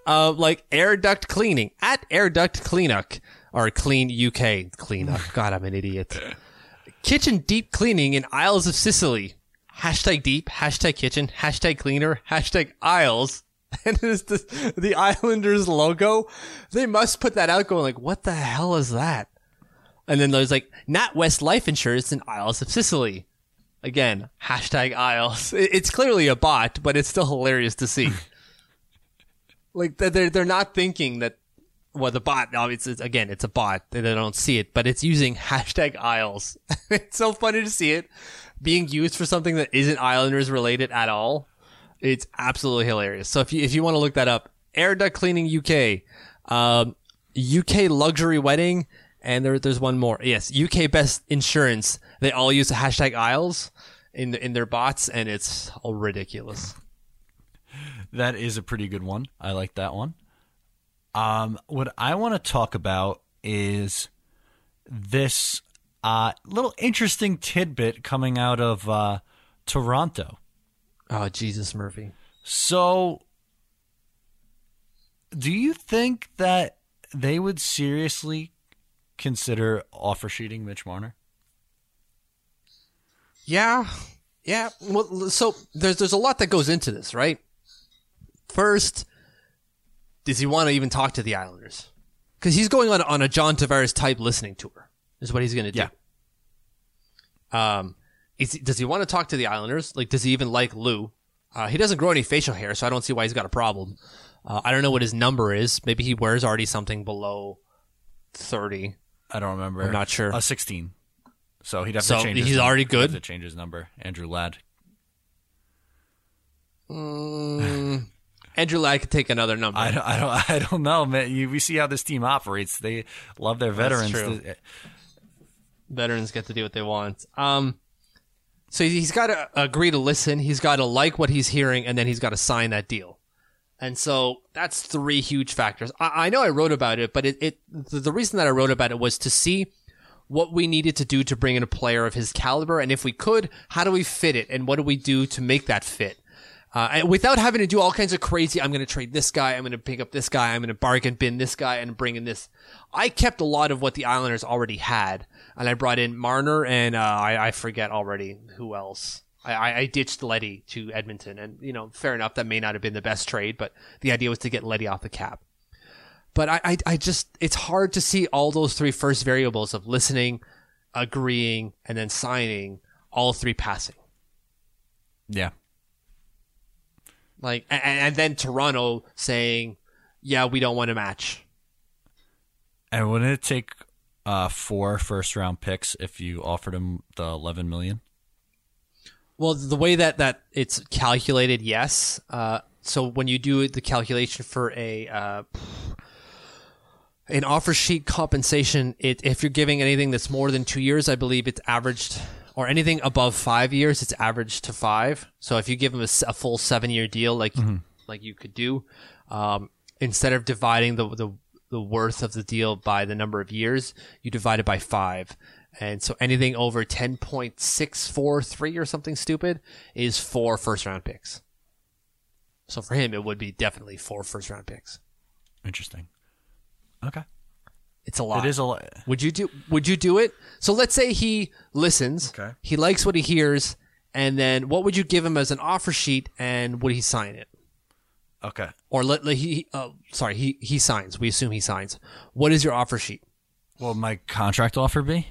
uh, like air duct cleaning at air duct cleanup or clean UK cleanup. God, I'm an idiot. Kitchen deep cleaning in Isles of Scilly. Hashtag deep, hashtag kitchen, hashtag cleaner, hashtag Isles. And it's the, the Islanders logo. They must put that out going like, what the hell is that? And then there's like, NatWest Life Insurance in Isles of Scilly. Again, hashtag Isles. It's clearly a bot, but it's still hilarious to see. like they're- they're they're not thinking that well the bot obviously it's, again it's a bot they don't see it but it's using hashtag Isles. it's so funny to see it being used for something that isn't Islanders related at all. It's absolutely hilarious. So if you if you want to look that up, Air Duct Cleaning UK, um, UK luxury wedding, and there there's one more. Yes, UK best insurance. They all use the hashtag Isles in in their bots, and it's all ridiculous. That is a pretty good one. I like that one. Um, what I want to talk about is this uh, little interesting tidbit coming out of uh, Toronto. Oh Jesus, Murphy. So, do you think that they would seriously consider offer sheeting Mitch Marner? Yeah, yeah. Well, so there's there's a lot that goes into this, right? First, does he want to even talk to the Islanders? Because he's going on on a John Tavares type listening tour. Is what he's going to do. Yeah. Um, is, does he want to talk to the Islanders? Like, does he even like Lou? Uh, he doesn't grow any facial hair, so I don't see why he's got a problem. Uh, I don't know what his number is. Maybe he wears already something below thirty. I don't remember. I'm not sure. A 16. So he'd have to So change. his he's already good? to change his number. Andrew Ladd. Mm, Andrew Ladd could take another number. I don't, I don't, I don't know, man. You, we see how this team operates. They love their veterans. true. Veterans get to do what they want. Um, so he's got to agree to listen. He's got to like what he's hearing, and then he's got to sign that deal. And so that's three huge factors. I, I know I wrote about it, but it, it the, the reason that I wrote about it was to see what we needed to do to bring in a player of his caliber, and if we could, how do we fit it, and what do we do to make that fit? Uh, without having to do all kinds of crazy, I'm going to trade this guy, I'm going to pick up this guy, I'm going to bargain bin this guy, and bring in this. I kept a lot of what the Islanders already had, and I brought in Marner, and uh, I, I forget already who else. I, I, ditched Leddy to Edmonton, and you know, fair enough, that may not have been the best trade, but the idea was to get Leddy off the cap. But I, I, I just, it's hard to see all those three first variables of listening, agreeing, and then signing, all three passing. yeah. Like, and, and then Toronto saying, "Yeah, we don't want to match." And wouldn't it take uh, four first round picks if you offered him the 11 million? Well, the way that that it's calculated, yes. Uh, so when you do the calculation for a uh, an offer sheet compensation, it if you're giving anything that's more than two years, I believe it's averaged, or anything above five years, it's averaged to five. So if you give them a full seven year deal, like like you could do, um, instead of dividing the the the worth of the deal by the number of years, you divide it by five. And so anything over 10.643 or something stupid is four first round picks. So for him, it would be definitely four first round picks. Interesting. Okay. It's a lot. It is a lot. Would you do? Would you do it? So let's say he listens. Okay. He likes what he hears, and then what would you give him as an offer sheet, and would he sign it? Okay. Or let, let he? Uh, sorry, he he signs. We assume he signs. What is your offer sheet? Would my contract offer be?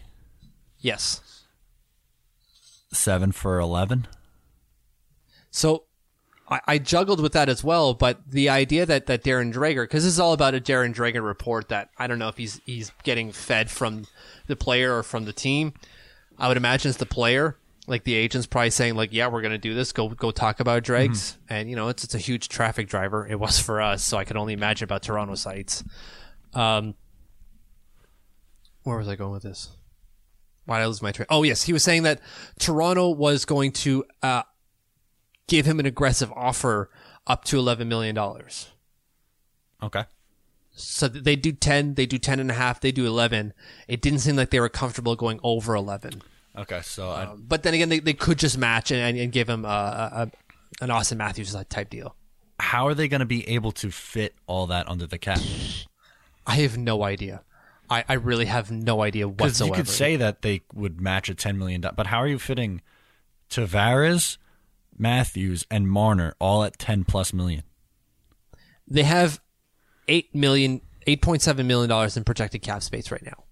Yes. Seven for 11. So I, I juggled with that as well, but the idea that, that Darren Dreger, because this is all about a Darren Dreger report that I don't know if he's he's getting fed from the player or from the team. I would imagine it's the player. Like the agent's probably saying, like, yeah, we're gonna do this. Go go talk about Dregs, and you know it's it's a huge traffic driver. It was for us, so I can only imagine about Toronto sites. Um, where was I going with this? Why did I lose my train? Oh yes, he was saying that Toronto was going to uh, give him an aggressive offer up to eleven million dollars. Okay. So they do ten, they do ten and a half, they do eleven. It didn't seem like they were comfortable going over eleven. Okay. So I, Um, but then again, they, they could just match and, and give him a, a, a an Auston Matthews type deal. how are they going to be able to fit all that under the cap? I have no idea. I, I really have no idea Because whatsoever. you could say that they would match a ten million, but how are you fitting Tavares, Matthews, and Marner all at ten plus million? they have eight million, eight point seven million dollars in projected cap space right now.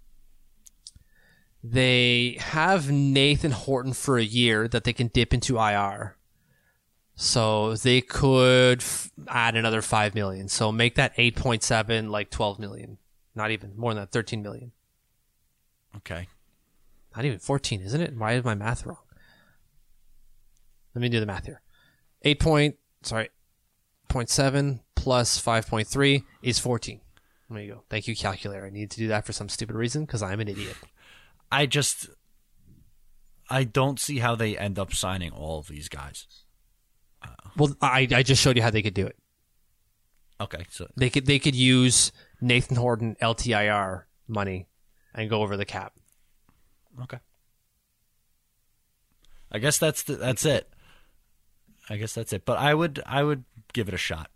They have Nathan Horton for a year that they can dip into IR, so they could f- add another five million. So make that eight point seven like twelve million, not even more than that, thirteen million, Okay. not even fourteen, isn't it? Why is my math wrong? Let me do the math here. Eight point, sorry, 0.7 plus 5.3 is 14. There you go. Thank you, calculator. I need to do that for some stupid reason because I'm an idiot. I just I don't see how they end up signing all of these guys. Uh, well, I, I just showed you how they could do it. Okay, so They could they could use Nathan Horton LTIR money and go over the cap. okay. I guess that's the, that's it. I guess that's it. But I would I would give it a shot.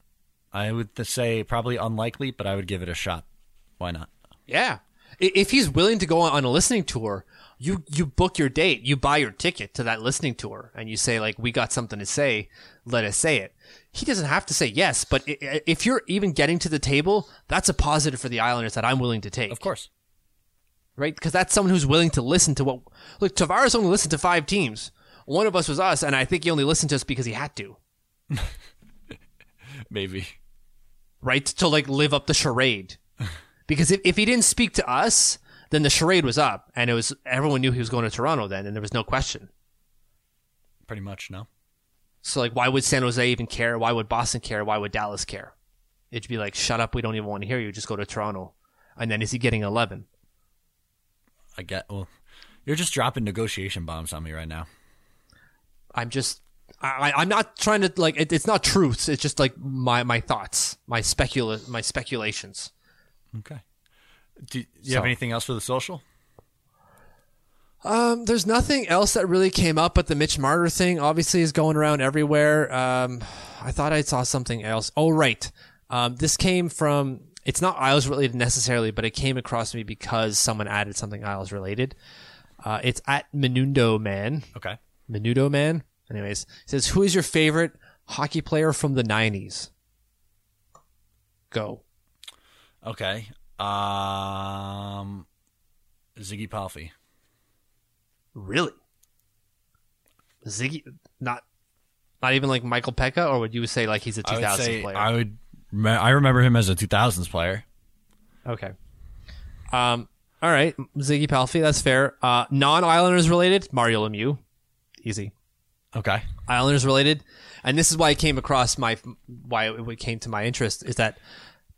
I would say probably unlikely, but I would give it a shot. Why not? Yeah. If he's willing to go on a listening tour, you you book your date, you buy your ticket to that listening tour, and you say like, "We got something to say, let us say it." He doesn't have to say yes, but if you're even getting to the table, that's a positive for the Islanders that I'm willing to take, Of course. right? Because that's someone who's willing to listen to what. Look, Tavares only listened to five teams. One of us was us, and I think he only listened to us because he had to, Maybe. right? To like live up the charade. Because if, if he didn't speak to us, then the charade was up, and it was everyone knew he was going to Toronto then, and there was no question. Pretty much, no. So like, why would San Jose even care? Why would Boston care? Why would Dallas care? It'd be like, shut up, we don't even want to hear you. Just go to Toronto. And then is he getting eleven? I get well you're just dropping negotiation bombs on me right now. I'm just, I, I'm not trying to like. It, it's not truths. It's just like my my thoughts, my specula, my speculations. Okay. Do, you So- have anything else for the social? Um, there's nothing else that really came up, but the Mitch Marner thing obviously is going around everywhere. Um, I thought I saw something else. Oh, right. Um, this came from, it's not Isles related necessarily, but it came across me because someone added something Isles related. Uh, it's at Menudo Man. Okay. Menudo Man. Anyways, says, who is your favorite hockey player from the 90s? Go. Okay. Um Ziggy Palffy. Really? Ziggy, not, not even like Michael Peca, or would you say like he's a I would 2000 say player? I would I remember him as a 2000s player. Okay. Um. All right, Ziggy Palffy. That's fair. Uh, non-Islanders related, Mario Lemieux. Easy. Okay. Islanders related, and this is why it came across my why it came to my interest is that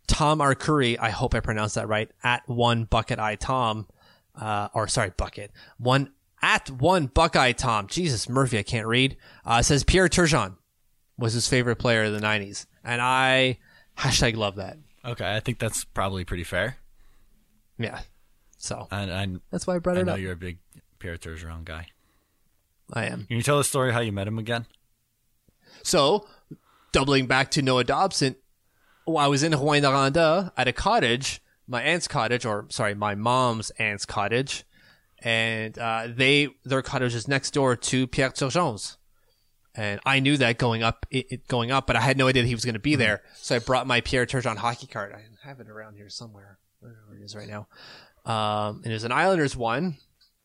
Tom Arcuri. I hope I pronounced that right. At one bucket eye Tom, uh, or sorry, bucket one at one Buckeye Tom. Jesus Murphy, I can't read. Uh, says Pierre Turgeon was his favorite player of the '90s, and I hashtag love that. Okay, I think that's probably pretty fair. Yeah. So And I, that's why I brought I it know up. you're a big Pierre Turgeon guy. I am. Can you tell the story how you met him again? So, doubling back to Noah Dobson, while I was in Rouyn-Noranda at a cottage, my aunt's cottage, or sorry, my mom's aunt's cottage, and uh, they their cottage is next door to Pierre Turgeon's. And I knew that going up, it, it going up, but I had no idea that he was going to be there. So I brought my Pierre Turgeon hockey card. I have it around here somewhere. Where it is right now. Um, and it was an Islanders one.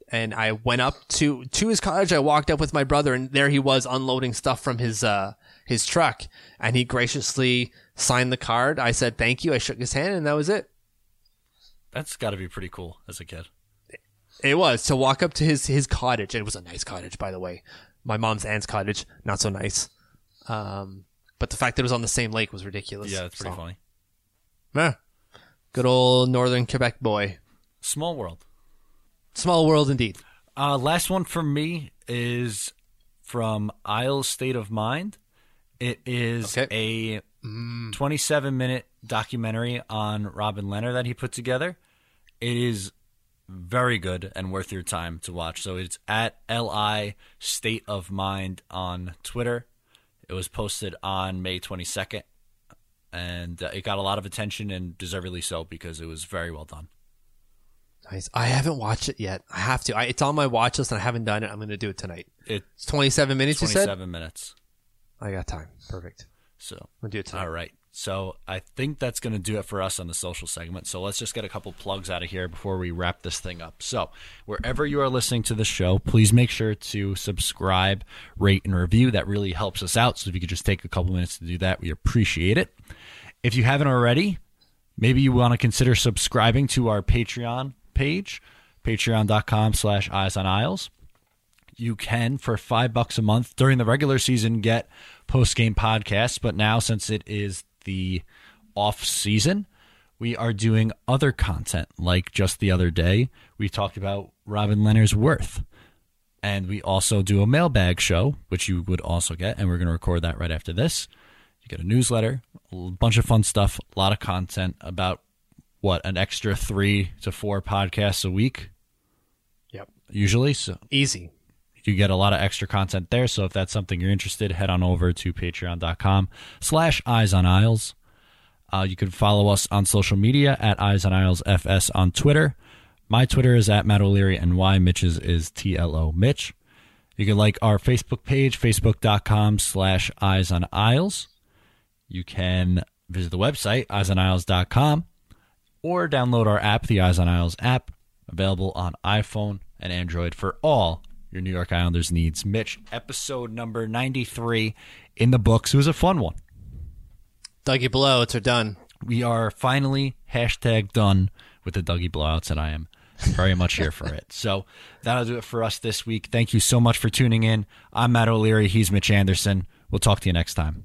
And I went up to to his cottage. I walked up with my brother, and there he was unloading stuff from his uh his truck. And he graciously signed the card. I said thank you. I shook his hand, and that was it. That's got to be pretty cool as a kid. It was to walk up to his his cottage. It was a nice cottage, by the way. My mom's aunt's cottage, not so nice. Um, but the fact that it was on the same lake was ridiculous. Yeah, that's pretty So, funny. yeah. Good old northern Quebec boy. Small world. Small world indeed. Uh, last one for me is from Isle State of Mind. It is Okay. a 27 minute documentary on Robin Lehner that he put together. It is very good and worth your time to watch. So it's at LI State of Mind on Twitter. It was posted on May 22nd, and uh, it got a lot of attention and deservedly so because it was very well done. Nice. I haven't watched it yet. I have to. I, it's on my watch list and I haven't done it. I'm going to do it tonight. It's It's 27 minutes, you said? 27 minutes. I got time. Perfect. So I'm going to do it tonight. All right. So I think that's going to do it for us on the social segment. So let's just get a couple plugs out of here before we wrap this thing up. So wherever you are listening to the show, please make sure to subscribe, rate, and review. That really helps us out. So if you could just take a couple minutes to do that, we appreciate it. If you haven't already, maybe you want to consider subscribing to our Patreon page, patreon.com slash eyes on isles you can for five bucks a month during the regular season get post game podcasts. But now, since it is the off season, we are doing other content. Like just the other day, we talked about Robin Lehner's worth. And we also do a mailbag show, which you would also get. And we're going to record that right after this. You get a newsletter, a bunch of fun stuff, a lot of content about what, an extra three to four podcasts a week, Yep. usually. So Easy. You get a lot of extra content there. So if that's something you're interested, head on over to patreon.com slash eyes on isles. Uh, you can follow us on social media at eyes on isles FS on Twitter. My Twitter is at Matt O'Leary and Y. Mitch's is TLO Mitch. You can like our Facebook page, facebook.com slash eyes on isles. You can visit the website, eyesonisles.com, or download our app, the Eyes on Isles app, available on iPhone and Android for all your New York Islanders needs. Mitch, episode number 93 in the books. It was a fun one. Dougie blowouts are done. We are finally hashtag done with the Dougie blowouts, and I am very much here for it. So that'll do it for us this week. Thank you so much for tuning in. I'm Matt O'Leary. He's Mitch Anderson. We'll talk to you next time.